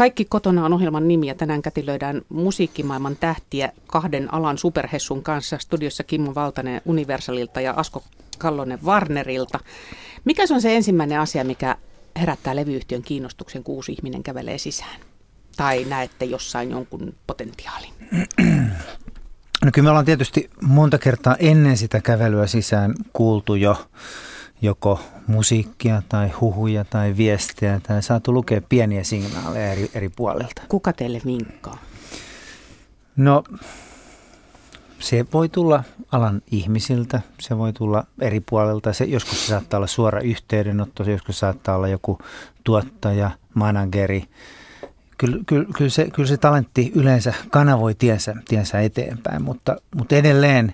Kaikki kotona on ohjelman nimi ja tänään kätilöidään musiikkimaailman tähtiä kahden alan superhessun kanssa. Studiossa Kimmo Valtanen Universalilta ja Asko Kallonen Warnerilta. Mikä se on se ensimmäinen asia, mikä herättää levyyhtiön kiinnostuksen, kun uusi ihminen kävelee sisään? Tai näette jossain jonkun potentiaalin? No kyllä me ollaan tietysti monta kertaa ennen sitä kävelyä sisään kuultu jo joko musiikkia tai huhuja tai viestejä tai saatu lukea pieniä signaaleja eri, eri puolilta. Kuka teille vinkkaa? No se voi tulla alan ihmisiltä, se voi tulla eri puolilta. Se, joskus se saattaa olla suora yhteydenotto, se joskus saattaa olla joku tuottaja, manageri. Kyllä, kyllä, kyllä, se, kyllä se talentti yleensä kanavoi tiensä, tiensä eteenpäin, mutta, mutta edelleen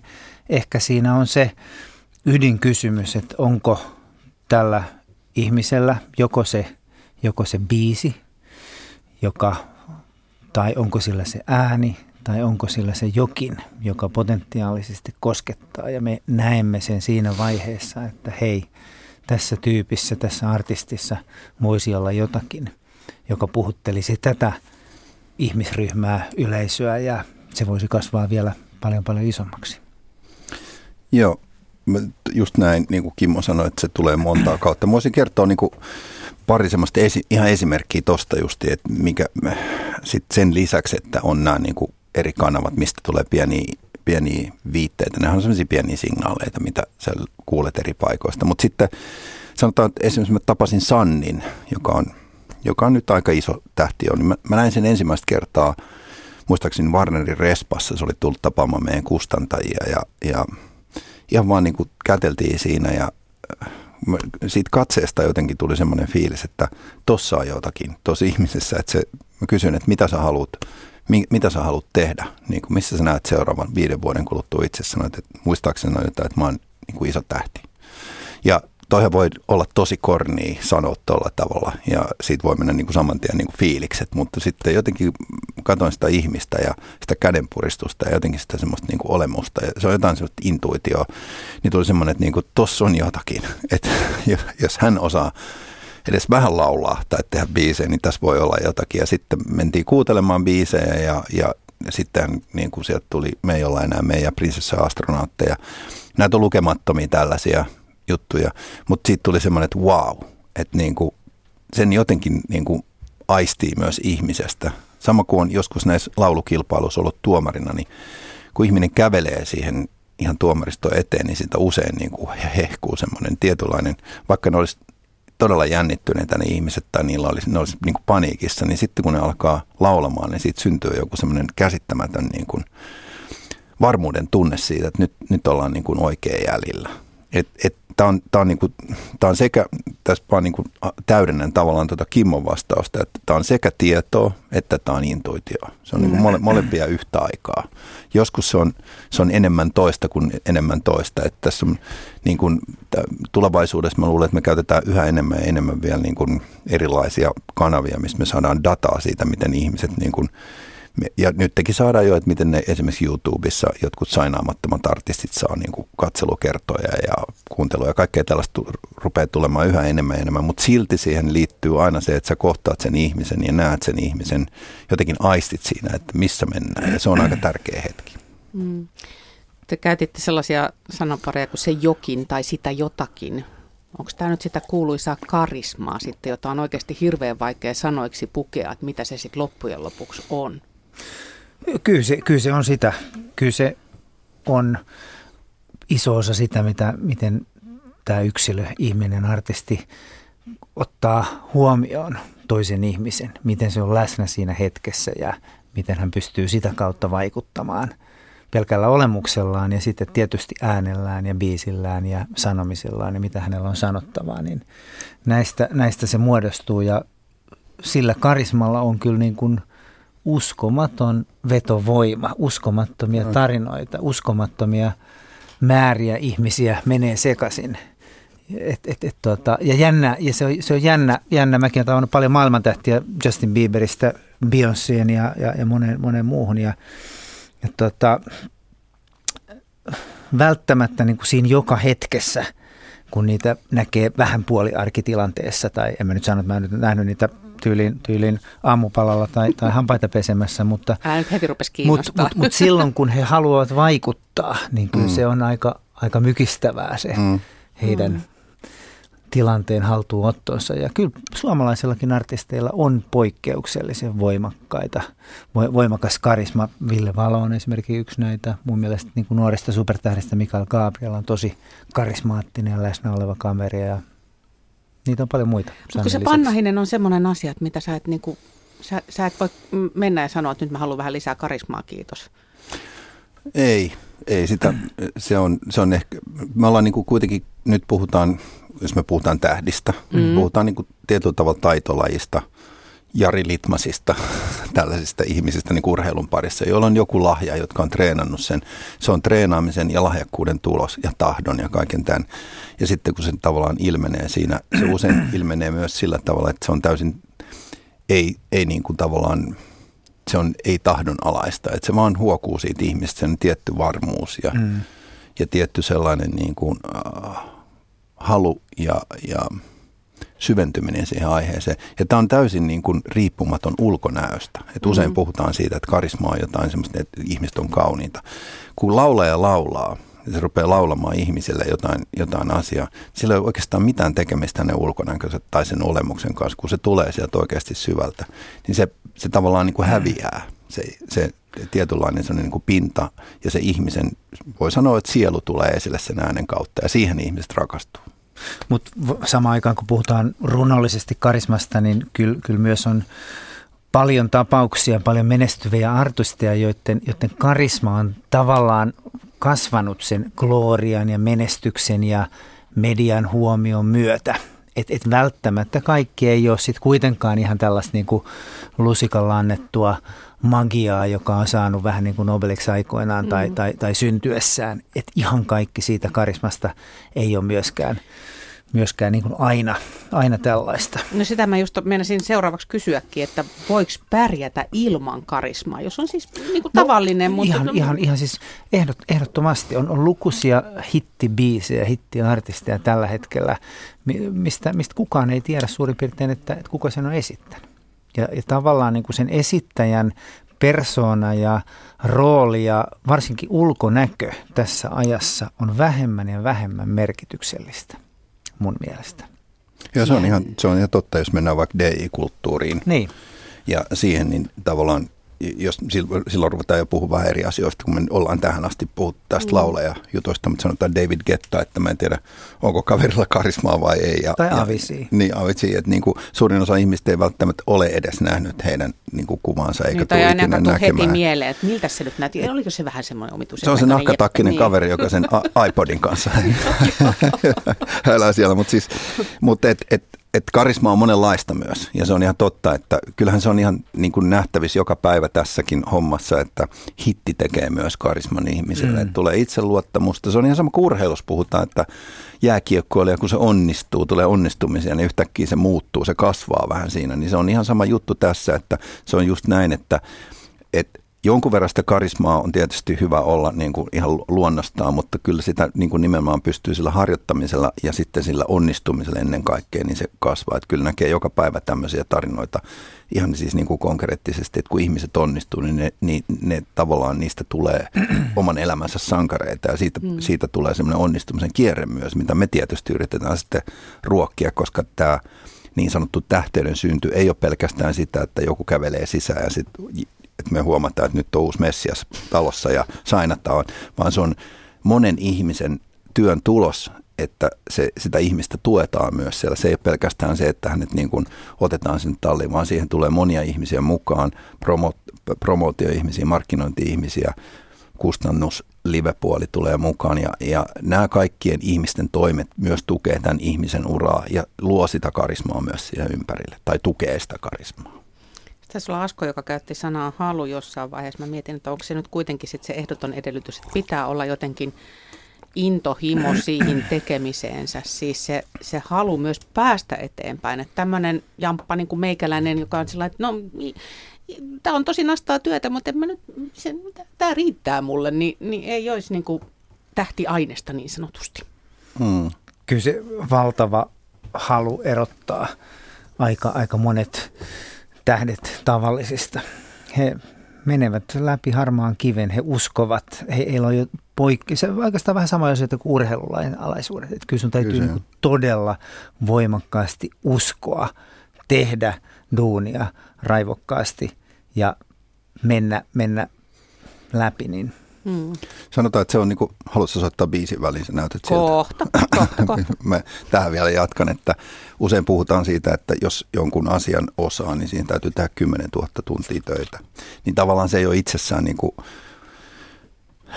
ehkä siinä on se ydinkysymys, että onko tällä ihmisellä joko se, joko se biisi, joka, tai onko sillä se ääni, tai onko sillä se jokin, joka potentiaalisesti koskettaa. Ja me näemme sen siinä vaiheessa, että hei, tässä tyypissä, tässä artistissa voisi olla jotakin, joka puhuttelisi tätä ihmisryhmää, yleisöä ja se voisi kasvaa vielä paljon paljon isommaksi. Joo, just näin, niin kuin Kimmo sanoi, että se tulee montaa kautta. Mä voisin kertoa niin kuin pari semmoista esi- ihan esimerkkiä tosta just, että mikä sit sen lisäksi, että on nämä niin kuin eri kanavat, mistä tulee pieniä, pieniä viitteitä. Nämä on semmoisia pieniä signaaleita, mitä sä kuulet eri paikoista. Mutta sitten sanotaan, että esimerkiksi mä tapasin Sannin, joka on, joka on nyt aika iso tähti. Niin mä, mä näin sen ensimmäistä kertaa, muistaakseni Warnerin Respassa, se oli tullut tapaamaan meidän kustantajia ja, ja ihan vaan niin kuin käteltiin siinä ja äh, siitä katseesta jotenkin tuli semmoinen fiilis, että tossa on jotakin tuossa ihmisessä, että se, mä kysyin, että mitä sä haluat, mi, mitä sä haluat tehdä, niin kuin missä sä näet seuraavan viiden vuoden kuluttua itse? Sanoit, että muistaakseni jotain, että mä oon niin kuin iso tähti. Ja toihan voi olla tosi kornia sanoa tuolla tavalla ja siitä voi mennä niin kuin saman tien niin kuin fiilikset, mutta sitten jotenkin katsoin sitä ihmistä ja sitä kädenpuristusta ja jotenkin sitä semmoista niin kuin olemusta ja se on jotain semmoista intuitioa, niin tuli semmoinen, että niin kuin tossa on jotakin, että jos hän osaa edes vähän laulaa tai tehdä biisejä, niin tässä voi olla jotakin. Ja sitten mentiin kuuntelemaan biisejä ja, ja sitten niin kuin sieltä tuli, me ei olla enää meidän prinsessa astronautteja. Näitä on lukemattomia tällaisia juttuja, mutta siitä tuli semmoinen, että wow, että niin kuin sen jotenkin niin kuin aistii myös ihmisestä. Sama kuin on joskus näissä laulukilpailuissa ollut tuomarina, niin kun ihminen kävelee siihen ihan tuomaristo eteen, niin sitä usein niin kuin hehkuu semmoinen tietynlainen, vaikka ne olisi todella jännittyneitä ne ihmiset tai niillä olisi, ne olisi niin paniikissa, niin sitten kun ne alkaa laulamaan, niin siitä syntyy joku semmoinen käsittämätön niin kuin varmuuden tunne siitä, että nyt, nyt ollaan niin kuin oikein jäljellä. Et, et, Tämä on, tää on, niinku, tää on sekä, tässä vaan niinku täydennän tavallaan tuota Kimmon vastausta, että tämä on sekä tietoa että tämä on intuitio. Se on niinku mole, molempia yhtä aikaa. Joskus se on, se on enemmän toista kuin enemmän toista. Että tässä on, niin kuin, tulevaisuudessa mä luulen, että me käytetään yhä enemmän ja enemmän vielä niin kuin erilaisia kanavia, missä me saadaan dataa siitä, miten ihmiset niin kuin, ja nytkin saadaan jo, että miten ne esimerkiksi YouTubessa jotkut sainaamattomat artistit saa niin kuin katselukertoja ja kuuntelua ja kaikkea tällaista rupeaa tulemaan yhä enemmän ja enemmän, mutta silti siihen liittyy aina se, että sä kohtaat sen ihmisen ja näet sen ihmisen, jotenkin aistit siinä, että missä mennään ja se on aika tärkeä hetki. Mm. Te käytitte sellaisia sanapareja kuin se jokin tai sitä jotakin. Onko tämä nyt sitä kuuluisaa karismaa sitten, jota on oikeasti hirveän vaikea sanoiksi pukea, että mitä se sitten loppujen lopuksi on? Kyllä se, kyllä se on sitä. Kyllä se on iso osa sitä, mitä, miten tämä yksilö, ihminen, artisti ottaa huomioon toisen ihmisen, miten se on läsnä siinä hetkessä ja miten hän pystyy sitä kautta vaikuttamaan pelkällä olemuksellaan ja sitten tietysti äänellään ja biisillään ja sanomisillaan ja mitä hänellä on sanottavaa, niin näistä, näistä se muodostuu ja sillä karismalla on kyllä niin kuin – uskomaton vetovoima, uskomattomia tarinoita, uskomattomia määriä ihmisiä menee sekaisin. Et, et, et, tota, ja jännä, ja se on, se on jännä, jännä, mäkin olen tavannut paljon maailmantähtiä Justin Bieberistä Beyoncéen ja, ja, ja monen, monen muuhun. Ja, ja tota, välttämättä niin kuin siinä joka hetkessä – kun niitä näkee vähän puoliarkitilanteessa, tai en mä nyt sano, että mä en nyt nähnyt niitä tyylin, tyylin aamupalalla tai, tai hampaita pesemässä. Mutta, Älä nyt heti rupesi mutta, mutta, mutta silloin kun he haluavat vaikuttaa, niin kyllä mm. se on aika, aika mykistävää se mm. heidän mm. tilanteen haltuunottonsa. Ja kyllä suomalaisillakin artisteilla on poikkeuksellisen voimakkaita, voimakas karisma. Ville Valo on esimerkiksi yksi näitä. Mun mielestä niin kuin nuorista supertähdistä Mikael Gabriel on tosi karismaattinen ja läsnä oleva kameri ja Niitä on paljon muita. Mutta se pannahinen on semmoinen asia, että mitä sä et, niin kuin, sä, sä et voi mennä ja sanoa, että nyt mä haluan vähän lisää karismaa, kiitos. Ei, ei sitä, se on, se on ehkä, me ollaan niin kuin kuitenkin, nyt puhutaan, jos me puhutaan tähdistä, mm. puhutaan niin kuin tietyllä tavalla taitolajista – Jari Litmasista, tällaisista ihmisistä niin urheilun parissa, joilla on joku lahja, jotka on treenannut sen. Se on treenaamisen ja lahjakkuuden tulos ja tahdon ja kaiken tämän. Ja sitten kun se tavallaan ilmenee siinä, se usein ilmenee myös sillä tavalla, että se on täysin, ei, ei niin kuin tavallaan, se on ei tahdon alaista. Että se vaan huokuu siitä ihmistä, sen tietty varmuus ja, mm. ja tietty sellainen niin kuin, äh, halu ja, ja syventyminen siihen aiheeseen. Ja tämä on täysin niin kuin riippumaton ulkonäöstä. Et usein mm-hmm. puhutaan siitä, että karisma on jotain semmoista, että ihmiset on kauniita. Kun laulaja laulaa, ja se rupeaa laulamaan ihmisille jotain, jotain asiaa, sillä ei ole oikeastaan mitään tekemistä hänen ulkonäkönsä tai sen olemuksen kanssa. Kun se tulee sieltä oikeasti syvältä, niin se, se tavallaan niin kuin häviää. Se, se tietynlainen se niin kuin pinta ja se ihmisen, voi sanoa, että sielu tulee esille sen äänen kautta ja siihen ihmiset rakastuu. Mutta samaan aikaan kun puhutaan runollisesti karismasta, niin kyllä, kyllä myös on paljon tapauksia, paljon menestyviä artisteja, joiden, joiden karisma on tavallaan kasvanut sen glorian ja menestyksen ja median huomion myötä. Et, et välttämättä kaikki ei ole sitten kuitenkaan ihan tällaista niinku lusikalla annettua magiaa, joka on saanut vähän niin kuin Nobeliksi aikoinaan mm. tai, tai, tai syntyessään. Että ihan kaikki siitä karismasta ei ole myöskään myöskään niin kuin aina, aina tällaista. No sitä mä just menisin seuraavaksi kysyäkin, että voiko pärjätä ilman karismaa, jos on siis niin kuin no, tavallinen. Mutta... Ihan, ihan, ihan siis ehdot, ehdottomasti. On, on lukuisia hittibiisejä, hittiartisteja tällä hetkellä, mistä, mistä kukaan ei tiedä suurin piirtein, että, että kuka sen on esittänyt. Ja, ja tavallaan niin kuin sen esittäjän persona ja rooli ja varsinkin ulkonäkö tässä ajassa on vähemmän ja vähemmän merkityksellistä mun mielestä. Ja se on ihan, se on ihan totta, jos mennään vaikka DI-kulttuuriin. Niin. Ja siihen, niin tavallaan jos silloin ruvetaan jo puhua vähän eri asioista, kun me ollaan tähän asti puhuttu tästä mm. laulajajutoista, mutta sanotaan David Getta, että mä en tiedä, onko kaverilla karismaa vai ei. Ja, tai Avisi. niin, Avisi, että niin kuin suurin osa ihmistä ei välttämättä ole edes nähnyt heidän niin kuin kuvaansa, eikä niin, tule ikinä näkemään. heti mieleen, että miltä se nyt näytti, oliko se vähän semmoinen omituisen Se on se nahkatakkinen niin. kaveri, joka sen iPodin kanssa elää siellä, mutta siis, mutta et, et, että karisma on monenlaista myös. Ja se on ihan totta, että kyllähän se on ihan niin kuin nähtävissä joka päivä tässäkin hommassa, että hitti tekee myös karisman ihmiselle. Mm. tulee itseluottamusta. Se on ihan sama kuin urheilussa puhutaan, että jääkiekkoilija, kun se onnistuu, tulee onnistumisia, niin yhtäkkiä se muuttuu, se kasvaa vähän siinä. Niin se on ihan sama juttu tässä, että se on just näin, että, että Jonkun verran sitä karismaa on tietysti hyvä olla niin kuin ihan luonnostaan, mutta kyllä sitä niin kuin nimenomaan pystyy sillä harjoittamisella ja sitten sillä onnistumisella ennen kaikkea, niin se kasvaa. Että kyllä näkee joka päivä tämmöisiä tarinoita ihan siis niin kuin konkreettisesti, että kun ihmiset onnistuu, niin ne, niin ne tavallaan niistä tulee oman elämänsä sankareita ja siitä, mm. siitä tulee semmoinen onnistumisen kierre myös, mitä me tietysti yritetään sitten ruokkia, koska tämä niin sanottu tähteyden synty ei ole pelkästään sitä, että joku kävelee sisään ja sitten että me huomataan, että nyt on uusi Messias talossa ja sainataan, vaan se on monen ihmisen työn tulos, että se, sitä ihmistä tuetaan myös siellä. Se ei ole pelkästään se, että hänet niin kuin otetaan sinne talliin, vaan siihen tulee monia ihmisiä mukaan, promo, promootioihmisiä, markkinointi-ihmisiä, kustannus, livepuoli tulee mukaan ja, ja nämä kaikkien ihmisten toimet myös tukee tämän ihmisen uraa ja luo sitä karismaa myös siihen ympärille tai tukee sitä karismaa. Tässä sulla Asko, joka käytti sanaa halu jossain vaiheessa. Mä mietin, että onko se nyt kuitenkin sit se ehdoton edellytys, että pitää olla jotenkin intohimo siihen tekemiseensä, siis se, se halu myös päästä eteenpäin. Että tämmöinen jamppa niin kuin meikäläinen, joka on sellainen, että no tämä on tosi nastaa työtä, mutta en mä nyt, tämä riittää mulle, niin, niin ei olisi niin kuin tähtiainesta niin sanotusti. Hmm. Kyllä se valtava halu erottaa aika, aika monet tähdet tavallisista. He menevät läpi harmaan kiven, he uskovat, he, heillä on jo poikki, se on oikeastaan vähän sama asia kuin urheilulain alaisuudet. Että kyllä sun täytyy kyllä niin todella voimakkaasti uskoa, tehdä duunia raivokkaasti ja mennä, mennä läpi, niin Hmm. Sanotaan, että se on niin kuin, haluatko soittaa biisin väliin, sä näytät kohta, sieltä. Kohta, kohta. Mä tähän vielä jatkan, että usein puhutaan siitä, että jos jonkun asian osaa, niin siihen täytyy tehdä 10 000 tuntia töitä. Niin tavallaan se ei ole itsessään niin kuin,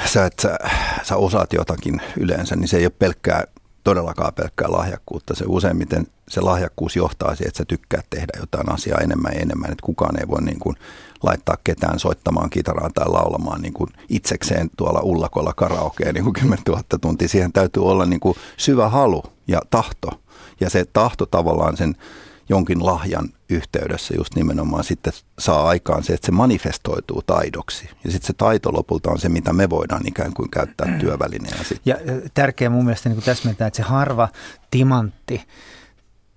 sä, että sä, sä osaat jotakin yleensä, niin se ei ole pelkkää todellakaan pelkkää lahjakkuutta. Se useimmiten se lahjakkuus johtaa siihen, että sä tykkää tehdä jotain asiaa enemmän ja enemmän, että kukaan ei voi niin kuin laittaa ketään soittamaan kitaraa tai laulamaan niin kuin itsekseen tuolla ullakolla karaokeen niin kuin 10 000 tuntia. Siihen täytyy olla niin kuin syvä halu ja tahto. Ja se tahto tavallaan sen jonkin lahjan yhteydessä just nimenomaan sitten saa aikaan se, että se manifestoituu taidoksi. Ja sitten se taito lopulta on se, mitä me voidaan ikään kuin käyttää työvälineenä. Ja tärkeää mun mielestä niin täsmentää, että se harva timantti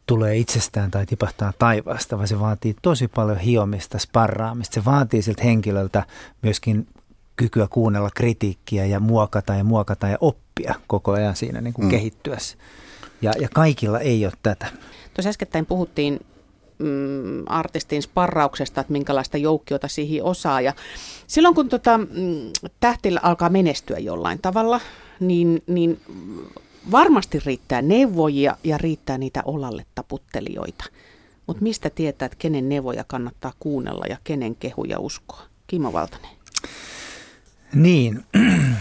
tulee itsestään tai tipahtaa taivaasta, vaan se vaatii tosi paljon hiomista, sparraamista. Se vaatii siltä henkilöltä myöskin kykyä kuunnella kritiikkiä ja muokata ja muokata ja oppia koko ajan siinä niin kuin mm. kehittyessä. Ja, ja kaikilla ei ole tätä. Tuossa äskettäin puhuttiin mm, artistin sparrauksesta, että minkälaista joukkiota siihen osaa. Ja silloin kun tota, mm, tähtillä alkaa menestyä jollain tavalla, niin, niin varmasti riittää neuvojia ja riittää niitä olalle taputtelijoita. Mutta mistä tietää, että kenen neuvoja kannattaa kuunnella ja kenen kehuja uskoa? Kimmo Valtanen. Niin,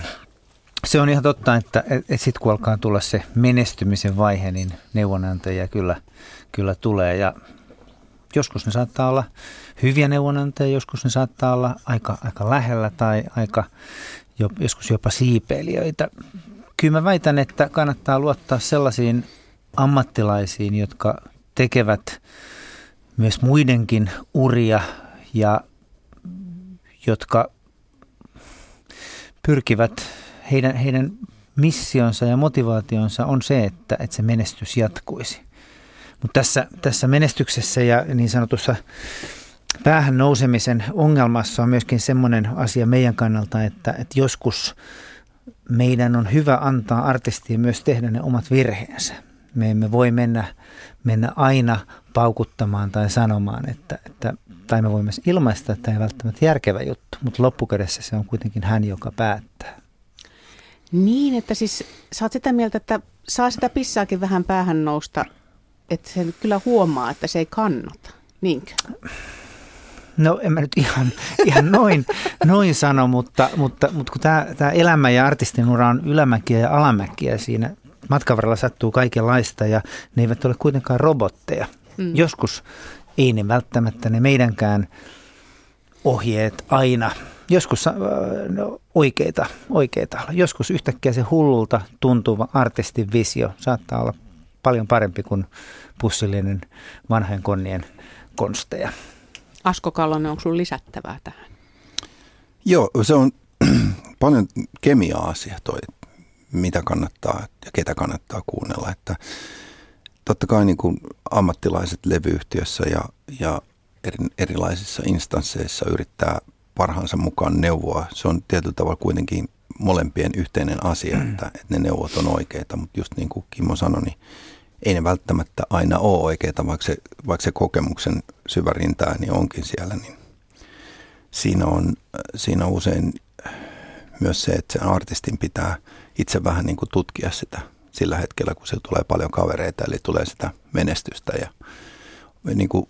se on ihan totta, että, että sitten kun alkaa tulla se menestymisen vaihe, niin neuvonantajia kyllä, kyllä tulee. Ja joskus ne saattaa olla hyviä neuvonantajia, joskus ne saattaa olla aika, aika lähellä tai aika, joskus jopa siipeilijöitä. Kyllä mä väitän, että kannattaa luottaa sellaisiin ammattilaisiin, jotka tekevät myös muidenkin uria ja jotka pyrkivät, heidän, heidän missionsa ja motivaationsa on se, että, että se menestys jatkuisi. Mutta tässä, tässä menestyksessä ja niin sanotussa päähän nousemisen ongelmassa on myöskin semmoinen asia meidän kannalta, että, että joskus meidän on hyvä antaa artistiin myös tehdä ne omat virheensä. Me emme voi mennä, mennä aina paukuttamaan tai sanomaan, että, että, tai me voimme ilmaista, että tämä ei välttämättä järkevä juttu, mutta loppukädessä se on kuitenkin hän, joka päättää. Niin, että siis sä oot sitä mieltä, että saa sitä pissaakin vähän päähän nousta, että se kyllä huomaa, että se ei kannata. Niinkö? No en mä nyt ihan, ihan noin, noin sano, mutta, mutta, mutta kun tämä, tämä elämä ja artistin ura on ylämäkiä ja alamäkiä siinä matkan varrella sattuu kaikenlaista ja ne eivät ole kuitenkaan robotteja. Mm. Joskus ei ne välttämättä ne meidänkään ohjeet aina. Joskus äh, no, oikeita, oikeita. Joskus yhtäkkiä se hullulta tuntuva artistin visio saattaa olla paljon parempi kuin pussillinen vanhojen konnien konsteja. Asko Kallonen, onko sinulla lisättävää tähän? Joo, se on paljon kemia-asia toi, mitä kannattaa ja ketä kannattaa kuunnella. Että totta kai niin kuin ammattilaiset levyyhtiössä ja, ja eri, erilaisissa instansseissa yrittää parhaansa mukaan neuvoa. Se on tietyllä tavalla kuitenkin molempien yhteinen asia, mm. että, että ne neuvot on oikeita, mutta just niin kuin Kimmo sanoi, niin ei ne välttämättä aina ole oikeita, vaikka se, vaikka se kokemuksen syvä rintaääni onkin siellä, niin siinä on, siinä on usein myös se, että sen artistin pitää itse vähän niin kuin tutkia sitä sillä hetkellä, kun se tulee paljon kavereita, eli tulee sitä menestystä. Ja niin kuin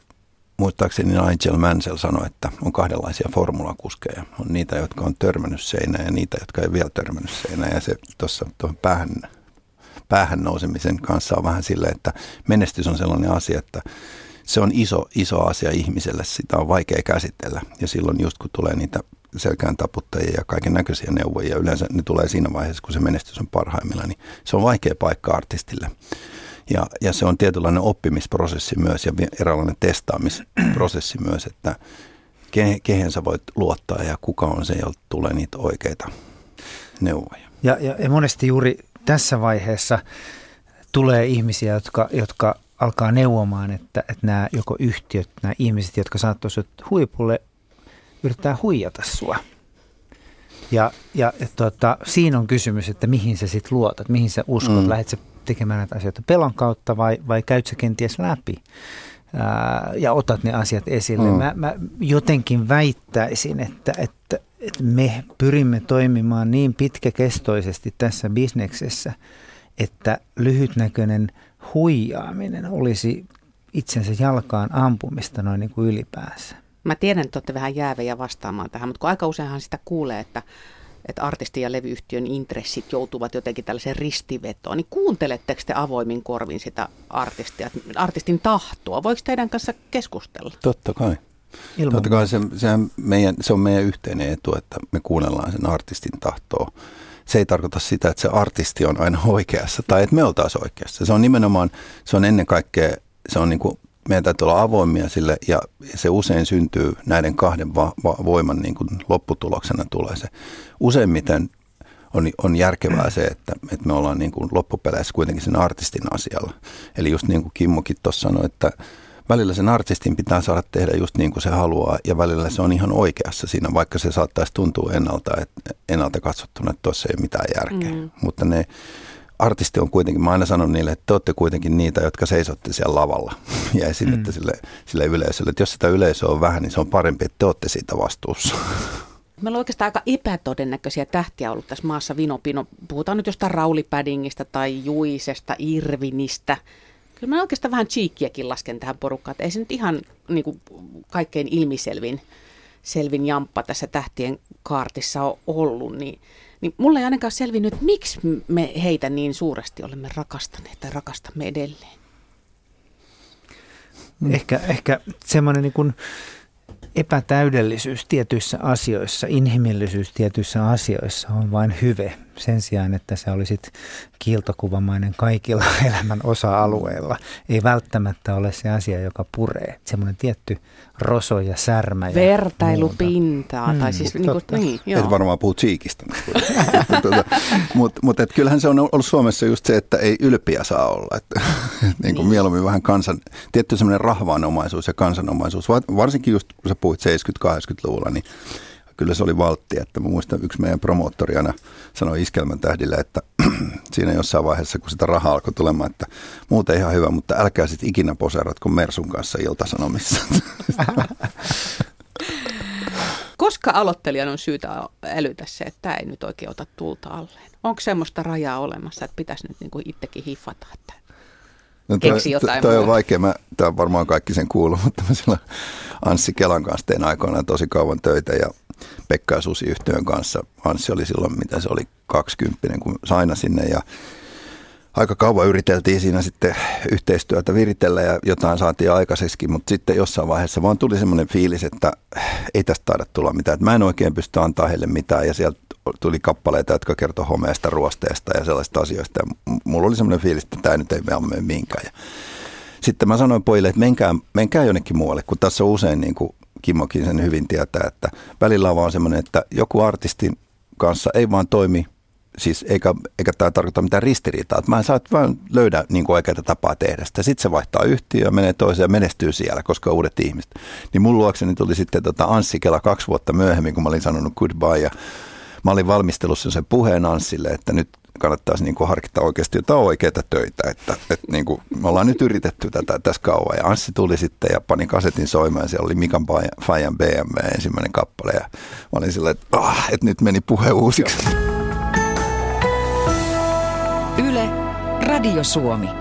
muistaakseni Nigel Mansell sanoi, että on kahdenlaisia formulakuskeja. On niitä, jotka on törmännyt seinään ja niitä, jotka ei vielä törmännyt seinään. Ja se tuossa tuohon päähän päähän nousemisen kanssa on vähän silleen, että menestys on sellainen asia, että se on iso, iso asia ihmiselle, sitä on vaikea käsitellä. Ja silloin just kun tulee niitä selkään taputtajia ja kaiken näköisiä neuvoja, yleensä ne tulee siinä vaiheessa, kun se menestys on parhaimmillaan, niin se on vaikea paikka artistille. Ja, ja se on tietynlainen oppimisprosessi myös ja eräänlainen testaamisprosessi myös, että kehen sä voit luottaa ja kuka on se, jolta tulee niitä oikeita neuvoja. Ja, ja, ja monesti juuri tässä vaiheessa tulee ihmisiä, jotka, jotka alkaa neuvomaan, että, että nämä joko yhtiöt, nämä ihmiset, jotka saattaisivat huipulle, yrittää huijata sua. Ja, ja tota, siinä on kysymys, että mihin sä sitten luotat, mihin sä uskot, mm. lähdet sä tekemään näitä asioita pelon kautta vai, vai käyt sä kenties läpi ää, ja otat ne asiat esille. Mm. Mä, mä jotenkin väittäisin, että, että, että me pyrimme toimimaan niin pitkäkestoisesti tässä bisneksessä, että lyhytnäköinen huijaaminen olisi itsensä jalkaan ampumista noin niin kuin ylipäänsä. Mä tiedän, että olette vähän jäävejä vastaamaan tähän, mutta kun aika useinhan sitä kuulee, että, että artisti- ja levyyhtiön intressit joutuvat jotenkin tällaiseen ristivetoon, niin kuunteletteko te avoimin korvin sitä artistia, artistin tahtoa? Voiko teidän kanssa keskustella? Totta kai. Ilman. Totta kai se, sehän meidän, se on meidän yhteinen etu, että me kuunnellaan sen artistin tahtoa. Se ei tarkoita sitä, että se artisti on aina oikeassa tai että me oltaisiin oikeassa. Se on nimenomaan, se on ennen kaikkea, se on niin kuin meidän täytyy olla avoimia sille ja se usein syntyy näiden kahden va- va- voiman niin kuin lopputuloksena tulee se. Useimmiten on, on järkevää se, että, että me ollaan niin kuin loppupeleissä kuitenkin sen artistin asialla. Eli just niin kuin Kimmokin tuossa sanoi, että välillä sen artistin pitää saada tehdä just niin kuin se haluaa ja välillä se on ihan oikeassa siinä, vaikka se saattaisi tuntua ennalta, että, ennalta katsottuna, että tuossa ei ole mitään järkeä. Mm. Mutta ne artisti on kuitenkin, mä aina sanon niille, että te olette kuitenkin niitä, jotka seisotte siellä lavalla ja esitätte mm. sille, sille yleisölle. Että jos sitä yleisöä on vähän, niin se on parempi, että te olette siitä vastuussa. Meillä on oikeastaan aika epätodennäköisiä tähtiä ollut tässä maassa vinopino. Puhutaan nyt jostain Rauli Paddingista tai Juisesta, Irvinistä. Kyllä mä oikeastaan vähän cheekkiäkin lasken tähän porukkaan. Että ei se nyt ihan niin kuin, kaikkein ilmiselvin selvin jamppa tässä tähtien kaartissa on ollut. Niin niin mulle ei ainakaan selvinnyt, että miksi me heitä niin suuresti olemme rakastaneet tai rakastamme edelleen. Ehkä, ehkä semmoinen niin epätäydellisyys tietyissä asioissa, inhimillisyys tietyissä asioissa on vain hyve sen sijaan, että sä olisit kiiltokuvamainen kaikilla elämän osa-alueilla. Ei välttämättä ole se asia, joka puree. Semmoinen tietty roso ja särmä. Ja Vertailupintaa. Mm, tai siis niin kuin, niin, joo. Et varmaan puhut siikistä. Mutta mut, mut, et kyllähän se on ollut Suomessa just se, että ei ylpiä saa olla. Että, niin kuin niin. mieluummin vähän kansan, tietty semmoinen rahvaanomaisuus ja kansanomaisuus. Varsinkin just kun sä puhuit 70-80-luvulla, niin kyllä se oli valtti, että mä muistan yksi meidän promoottori aina sanoi Iskelmän tähdille, että siinä jossain vaiheessa, kun sitä rahaa alkoi tulemaan, että muuten ihan hyvä, mutta älkää sitten ikinä poseeratko Mersun kanssa iltasanomissa. Koska aloittelijan on syytä älytä se, että tämä ei nyt oikein ota tulta alleen? Onko semmoista rajaa olemassa, että pitäisi nyt niin kuin itsekin hiffata, että No toi, keksi jotain toi, on vaikea, mä, tämä on varmaan kaikki sen kuuluu, mutta mä Anssi Kelan kanssa tein aikoinaan tosi kauan töitä ja Pekka ja Susi yhtiön kanssa. Anssi oli silloin, mitä se oli, 20, kun saina sinne ja aika kauan yriteltiin siinä sitten yhteistyötä viritellä ja jotain saatiin aikaiseksi, mutta sitten jossain vaiheessa vaan tuli semmoinen fiilis, että ei tästä taida tulla mitään. Että mä en oikein pysty antaa heille mitään ja sieltä tuli kappaleita, jotka kertoi homeesta, ruosteesta ja sellaista asioista. Ja mulla oli semmoinen fiilis, että tämä nyt ei mene mihinkään. Ja sitten mä sanoin pojille, että menkää, menkää jonnekin muualle, kun tässä on usein niin kuin Kimmokin sen hyvin tietää, että välillä on vaan semmoinen, että joku artistin kanssa ei vaan toimi, siis eikä, eikä tämä tarkoita mitään ristiriitaa, mä saat vaan löydä niin oikeaa tapaa tehdä sitä. Sitten se vaihtaa yhtiöä, menee toiseen ja menestyy siellä, koska uudet ihmiset. Niin mun luokseni tuli sitten tota Anssi Kela kaksi vuotta myöhemmin, kun mä olin sanonut goodbye ja mä olin valmistelussa sen puheen Anssille, että nyt kannattaisi niin kuin harkita oikeasti jotain oikeita töitä. Että, että niin kuin, me ollaan nyt yritetty tätä tässä kauan. Ja Anssi tuli sitten ja pani kasetin soimaan. Siellä oli Mikan Fajan BMW ensimmäinen kappale. Ja mä olin silleen, että, ah, että nyt meni puhe uusiksi. Yle, Radio Suomi.